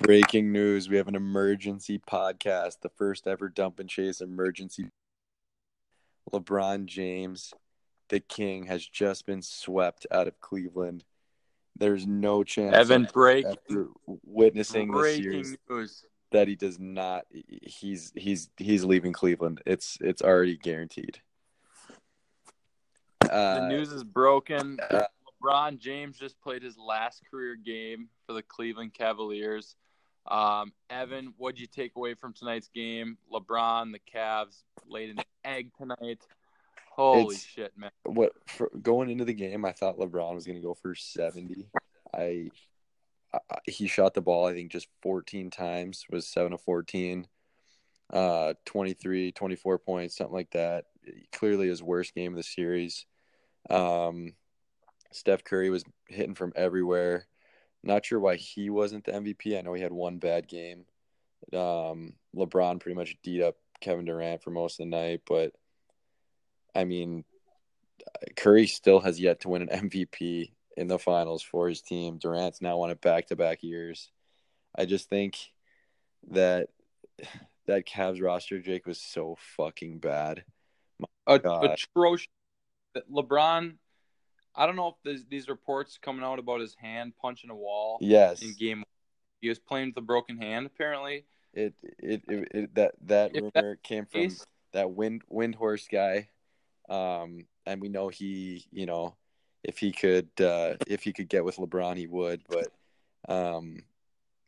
Breaking news: We have an emergency podcast, the first ever dump and chase emergency. LeBron James, the King, has just been swept out of Cleveland. There's no chance, Evan, break witnessing this breaking series, news. that he does not. He's he's he's leaving Cleveland. It's it's already guaranteed. The Uh, news is broken. uh, LeBron James just played his last career game for the Cleveland Cavaliers. Um, Evan, what'd you take away from tonight's game? LeBron, the Cavs laid an egg tonight. Holy It's- shit, man! what for, going into the game, I thought LeBron was going to go for 70. I, I he shot the ball I think just 14 times, was 7 of 14. Uh 23, 24 points, something like that. Clearly his worst game of the series. Um Steph Curry was hitting from everywhere. Not sure why he wasn't the MVP. I know he had one bad game. Um LeBron pretty much beat up Kevin Durant for most of the night, but I mean, Curry still has yet to win an MVP in the finals for his team. Durant's now won it back to back years. I just think that that Cavs roster, Jake, was so fucking bad. A- God. atrocious. LeBron, I don't know if there's these reports coming out about his hand punching a wall Yes, in game. One. He was playing with a broken hand, apparently. it it, it, it that that If rumor came from Case- that wind Windhorst guy, um, and we know he, you know, if he could, uh, if he could get with LeBron, he would. But um,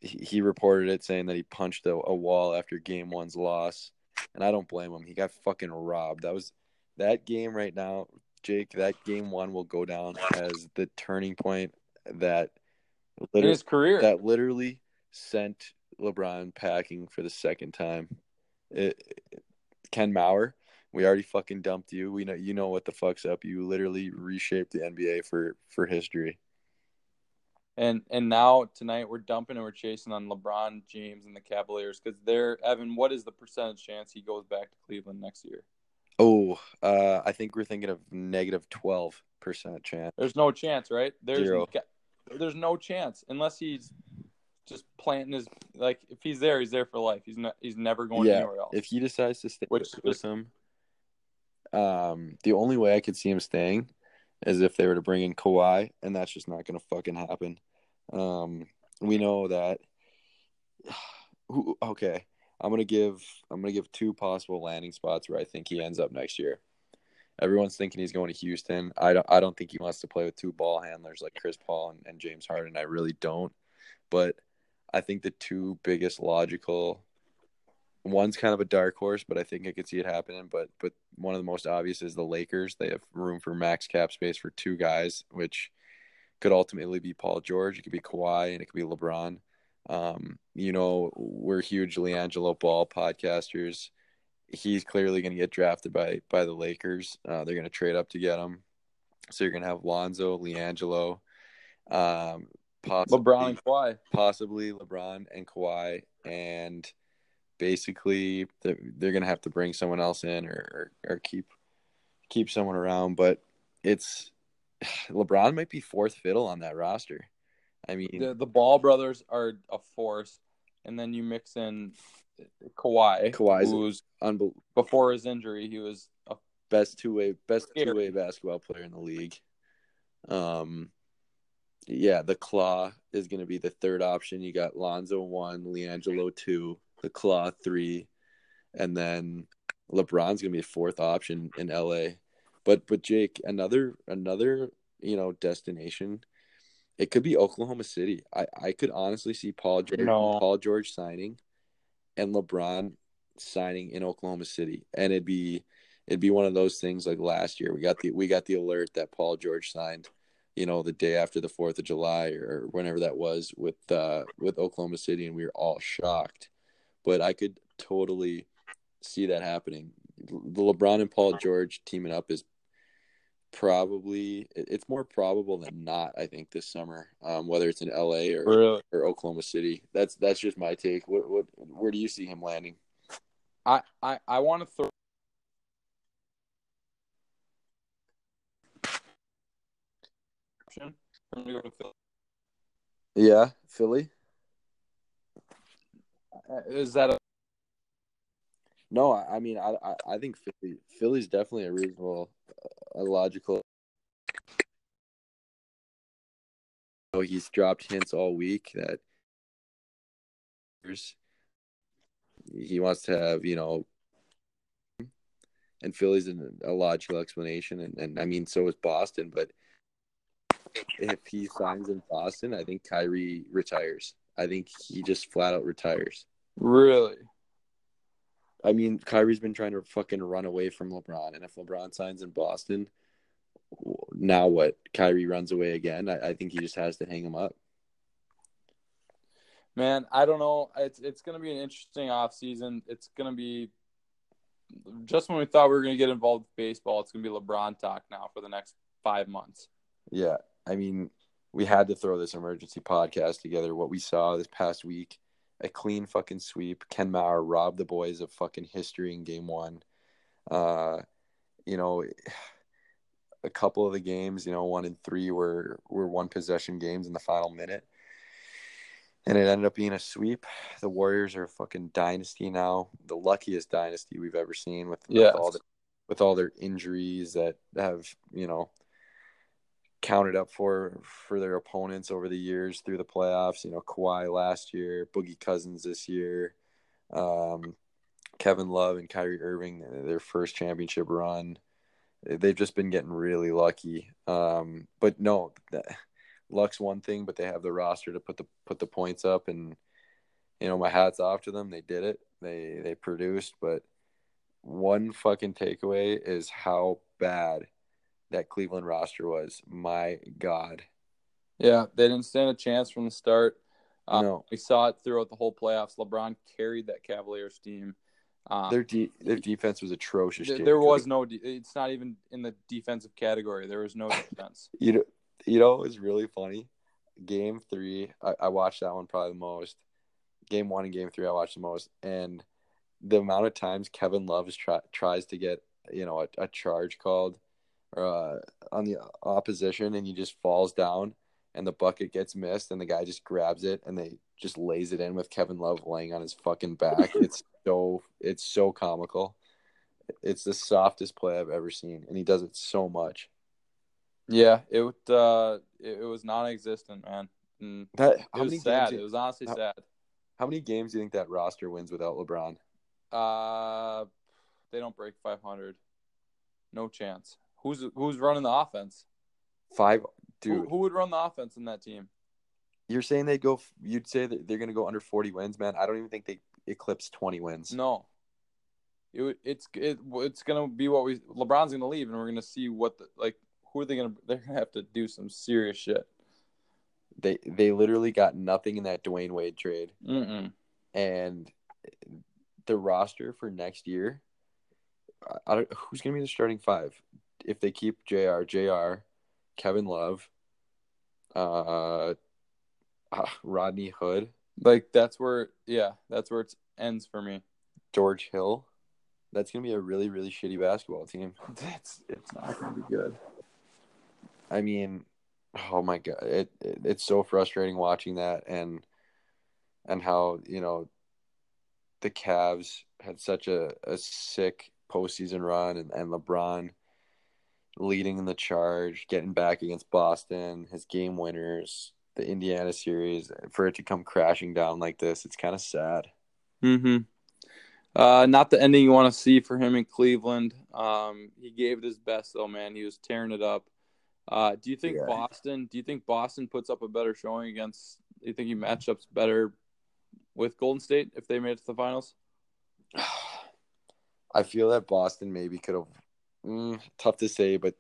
he, he reported it saying that he punched a, a wall after Game One's loss, and I don't blame him. He got fucking robbed. That was that game right now, Jake. That Game One will go down as the turning point that literally, his career. that literally sent LeBron packing for the second time. It, Ken Mauer, we already fucking dumped you. We know you know what the fuck's up. You literally reshaped the NBA for for history. And and now tonight we're dumping and we're chasing on LeBron James and the Cavaliers because they're Evan. What is the percentage chance he goes back to Cleveland next year? Oh, uh, I think we're thinking of negative twelve percent chance. There's no chance, right? There's Zero. there's no chance unless he's just planting his like if he's there, he's there for life. He's not he's never going Yeah, anywhere else. If he decides to stay Which with is- him, um, the only way I could see him staying is if they were to bring in Kawhi, and that's just not going to fucking happen. Um, we know that. Who? Okay, I'm gonna give I'm gonna give two possible landing spots where I think he ends up next year. Everyone's thinking he's going to Houston. I don't. I don't think he wants to play with two ball handlers like Chris Paul and, and James Harden. I really don't. But I think the two biggest logical one's kind of a dark horse, but I think I could see it happening. But but one of the most obvious is the Lakers. They have room for max cap space for two guys, which could ultimately be Paul George. It could be Kawhi, and it could be LeBron. Um, you know, we're huge LiAngelo Ball podcasters. He's clearly going to get drafted by by the Lakers. Uh, they're going to trade up to get him. So you're going to have Lonzo, LiAngelo, um, possibly, LeBron and Kawhi. possibly LeBron and Kawhi, and basically they're, they're gonna have to bring someone else in or, or, or keep keep someone around. But it's LeBron might be fourth fiddle on that roster. I mean, The, the Ball brothers are a force, and then you mix in Kawhi, Kawhi's- who's unbel- before his injury, he was a best two way best two way basketball player in the league. Um, yeah, the claw is going to be the third option. You got Lonzo one, LiAngelo two, the claw three, and then LeBron's going to be a fourth option in LA. But but Jake, another another you know destination. It could be Oklahoma City. I, I could honestly see Paul George No. Paul George signing, and LeBron signing in Oklahoma City, and it'd be it'd be one of those things like last year. We got the we got the alert that Paul George signed, you know, the day after the Fourth of July or whenever that was with uh with Oklahoma City, and we were all shocked. But I could totally see that happening. The LeBron and Paul George teaming up is probably it's more probable than not. I think this summer, um, whether it's in LA or really. or Oklahoma City. That's that's just my take. What what where do you see him landing? I I, I want to throw. I'm gonna go to Phil- Yeah, Philly. Is that a No, I, I mean, I, I, I think Philly, Philly's definitely a reasonable, a logical. So he's dropped hints all week that he wants to have, you know, and Philly's an, a logical explanation, and, and I mean, so is Boston. But if he signs in Boston, I think Kyrie retires. I think he just flat out retires. really? I mean, Kyrie's been trying to fucking run away from LeBron, and if LeBron signs in Boston, now what? Kyrie runs away again. I, I think he just has to hang him up. Man, I don't know. It's it's gonna be an interesting off season. It's gonna be just when we thought we were gonna get involved with baseball, it's gonna be LeBron talk now for the next five months. Yeah, I mean, we had to throw this emergency podcast together. What we saw this past week, a clean fucking sweep. Ken Mauer robbed the boys of fucking history in game one. Uh, you know, a couple of the games, you know, one and three were were one possession games in the final minute. And it ended up being a sweep. The Warriors are a fucking dynasty now, the luckiest dynasty we've ever seen with, Yes. with all the, with all their injuries that have, you know, counted up for for their opponents over the years through the playoffs. You know, Kawhi last year, Boogie Cousins this year, um, Kevin Love and Kyrie Irving their first championship run. They've just been getting really lucky. Um, but no, that, luck's one thing, but they have the roster to put the put the points up, and you know, my hats off to them. They did it. They they produced, but one fucking takeaway is how bad that Cleveland roster was. My God. Yeah, they didn't stand a chance from the start. Uh, no, We saw it throughout the whole playoffs. LeBron carried that Cavaliers team. Um, their de- their defense was atrocious. there, there was no. De- it's not even in the defensive category. There was no defense. you know you know it was really funny. Game three, I, I watched that one probably the most. Game one and game three, I watched the most, and the amount of times Kevin Love try, tries to get you know a, a charge called uh, on the opposition, and he just falls down, and the bucket gets missed, and the guy just grabs it, and they just lays it in with Kevin Love laying on his fucking back. it's so it's so comical. It's the softest play I've ever seen, and he does it so much. Yeah, it would, uh, it, it was non-existent, man. And That it was sad. It was honestly how- sad. How many games do you think that roster wins without LeBron? Uh, they don't break 500. No chance. Who's who's running the offense? Five, Who, dude. who would run the offense in that team? You're saying they go? You'd say that they're going to go under 40 wins, man. I don't even think they eclipse 20 wins. No. It, it's it, it's gonna be what we LeBron's gonna leave and we're gonna see what the like who are they gonna they're gonna have to do some serious shit. They they literally got nothing in that Dwyane Wade trade, Mm-mm. and the roster for next year. I- I don't. Who's going to be the starting five? If they keep Jr. Jr. Kevin Love, uh, uh, Rodney Hood, Like that's where yeah that's where it ends for me. George Hill. That's going to be a really really shitty basketball team. That's it's not gonna be good. I mean, oh my god, it, it it's so frustrating watching that and and how you know the Cavs had such a, a sick postseason run and, and LeBron leading in the charge, getting back against Boston, his game winners, the Indiana series, for it to come crashing down like this, it's kind of sad. Mm-hmm. Uh, not the ending you want to see for him in Cleveland. Um, he gave it his best though, man. He was tearing it up. Uh, do you think Yeah. Boston? Do you think Boston puts up a better showing against? Do you think he matched up better with Golden State if they made it to the finals? I feel that Boston maybe could have. Mm, tough to say, but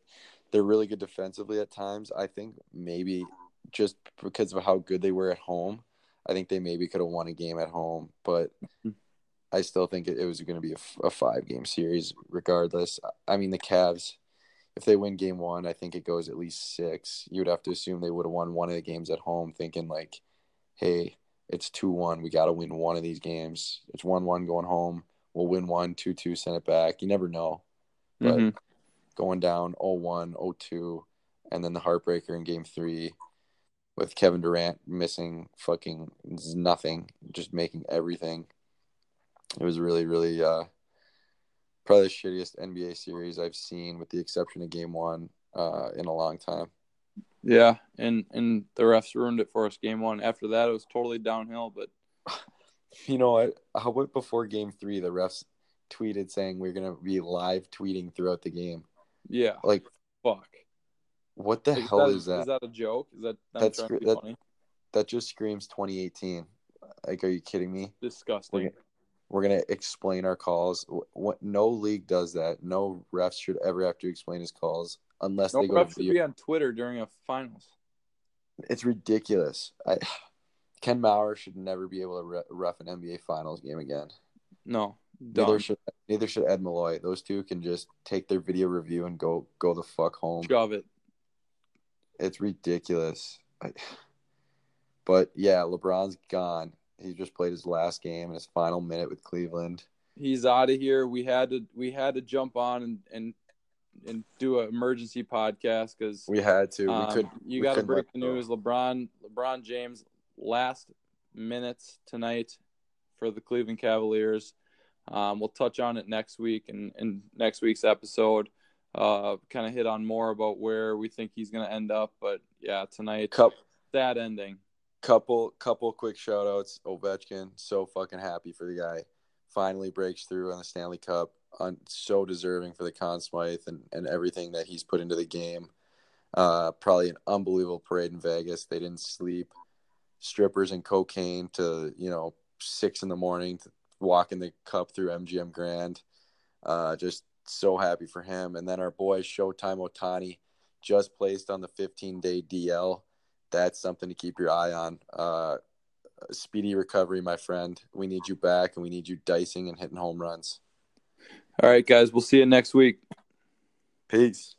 they're really good defensively at times. I think maybe just because of how good they were at home, I think they maybe could have won a game at home. But I still think it, it was going to be a five game series regardless. I mean, the Cavs, if they win game one, I think it goes at least six. You would have to assume they would have won one of the games at home, thinking like, hey, it's 2 1. We got to win one of these games. It's 1 1 going home. We'll win one, 2 2, send it back. You never know. But Mhm. going down 0 1, 0 2, and then the heartbreaker in game three with Kevin Durant missing fucking nothing, just making everything. it was really, really uh, probably the shittiest NBA series I've seen, with the exception of Game One, uh, in a long time. Yeah, and and the refs ruined it for us. Game one. After that, it was totally downhill. But you know what? How about before Game Three, the refs tweeted saying we're gonna be live tweeting throughout the game. Yeah, like fuck. What the like, hell that, is that? Is that a joke? Is that that's that, funny? that just screams 2018. Like, are you kidding me? Disgusting. We're, we're gonna explain our calls. What? No league does that. No refs should ever have to explain his calls unless no they go. refs should be on Twitter during a finals. It's ridiculous. I, Ken Mauer should never be able to ref an NBA Finals game again. No, neither should neither should Ed Malloy. Those two can just take their video review and go go the fuck home. Shove it. It's ridiculous. I, but yeah, LeBron's gone. He just played his last game in his final minute with Cleveland. He's out of here. We had to we had to jump on and and, and do an emergency podcast because we had to. Um, we could. You got to break the news. LeBron LeBron James last minutes tonight for the Cleveland Cavaliers. Um, we'll touch on it next week and in, in next week's episode. Uh, kind of hit on more about where we think he's going to end up. But yeah, tonight, Cup, sad ending. Couple, couple quick shout outs. Ovechkin, so fucking happy for the guy. Finally breaks through on the Stanley Cup. On, so deserving for the Conn Smythe and, and everything that he's put into the game. Uh, probably an unbelievable parade in Vegas. They didn't sleep. Strippers and cocaine to you know six in the morning to walking the cup through MGM Grand. Uh, just so happy for him. And then our boy Showtime Ohtani just placed on the 15 day DL. That's something to keep your eye on. Uh, speedy recovery, my friend. We need you back and we need you dicing and hitting home runs. All right, guys. We'll see you next week. Peace.